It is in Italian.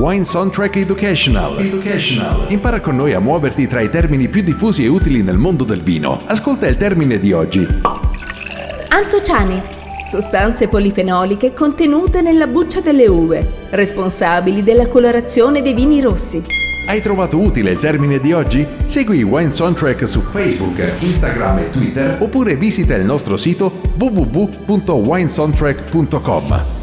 Wine Soundtrack Educational. Educational. Impara con noi a muoverti tra i termini più diffusi e utili nel mondo del vino. Ascolta il termine di oggi. Antociani. Sostanze polifenoliche contenute nella buccia delle uve, responsabili della colorazione dei vini rossi. Hai trovato utile il termine di oggi? Segui Wine Soundtrack su Facebook, Instagram e Twitter oppure visita il nostro sito www.winesoundtrack.com.